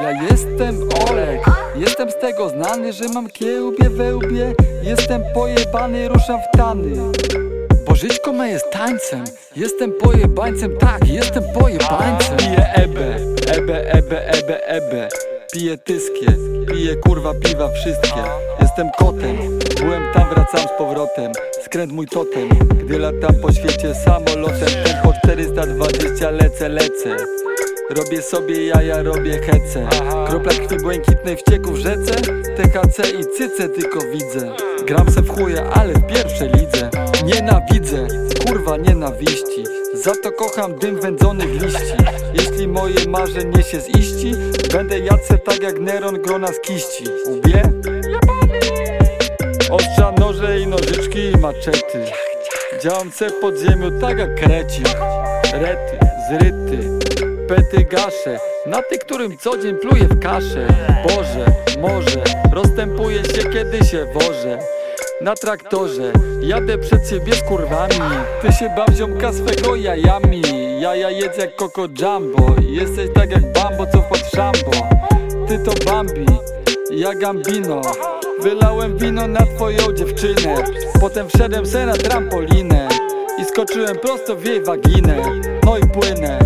Ja jestem Olek Jestem z tego znany, że mam kiełbie we łbie. Jestem pojebany, ruszam w tany. Bo żyćko me jest tańcem. Jestem pojebańcem, tak, jestem pojebańcem. Piję ebę, ebę, ebę, ebę, ebę Piję tyskie, piję kurwa piwa wszystkie. Jestem kotem, byłem tam, wracam z powrotem. Skręt mój totem, gdy latam po świecie samolotem. Tempo 420 lecę, lecę Robię sobie jaja, robię hece. Kropla krwi błękitnej wcieku w rzece. THC i cyce tylko widzę. Gram se w chuje, ale w pierwszej lidze. Nienawidzę, kurwa nienawiści. Za to kocham dym wędzonych liści. Jeśli moje marzenie się ziści Będę jadce tak jak Neron grona z kiści. Ubie? Ostrza, noże i nożyczki i maczety. Działam se w podziemiu tak jak krecik Rety, zryty, pety gasze Na tych, którym co dzień pluję w kaszę. Boże, może, rozstępuję się kiedy się wożę. Na traktorze Jadę przed siebie z kurwami. Ty się baw ziomka swego jajami. Jaja jedz jak Coco Jumbo. Jesteś tak jak Bambo co wpadł w szambo. Ty to Bambi, ja Gambino. Wylałem wino na twoją dziewczynę. Potem wszedłem se na trampolinę I skoczyłem prosto w jej waginę. No i płynę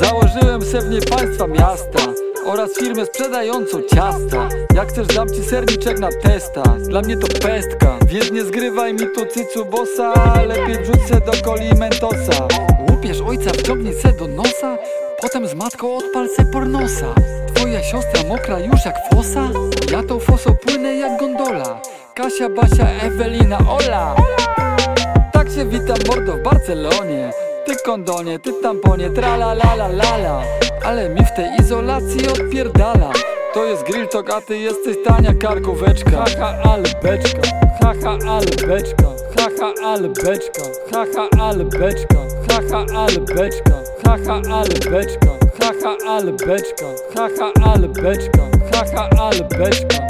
Założyłem se w niej państwa miasta oraz firmę sprzedającą ciasta. Jak chcesz dam ci serniczek na testa. Dla mnie to pestka. Więc nie zgrywaj mi tu cycu bossa Lepiej wrzuć se do coli mentosa. Łupiesz ojca, wciągnij se do nosa Potem z matką odpal se pornosa. Twoja siostra mokra już jak fosa. Ja tą fosą płynę jak gondola. Kasia, Basia, Ewelina, Ola. Tak się witam mordo w Barcelonie ty kondonie, ty tamponie, trala la la la la Ale mi w tej izolacji odpierdala. To jest grill a ty jesteś tania karkóweczka. Haha, ale beczka, haha, ale beczka. Haha, ale beczka, haha, ale beczka. Haha, ale beczka, haha, ale beczka. Haha, ale beczka, haha, ale beczka. Haha, ale beczka.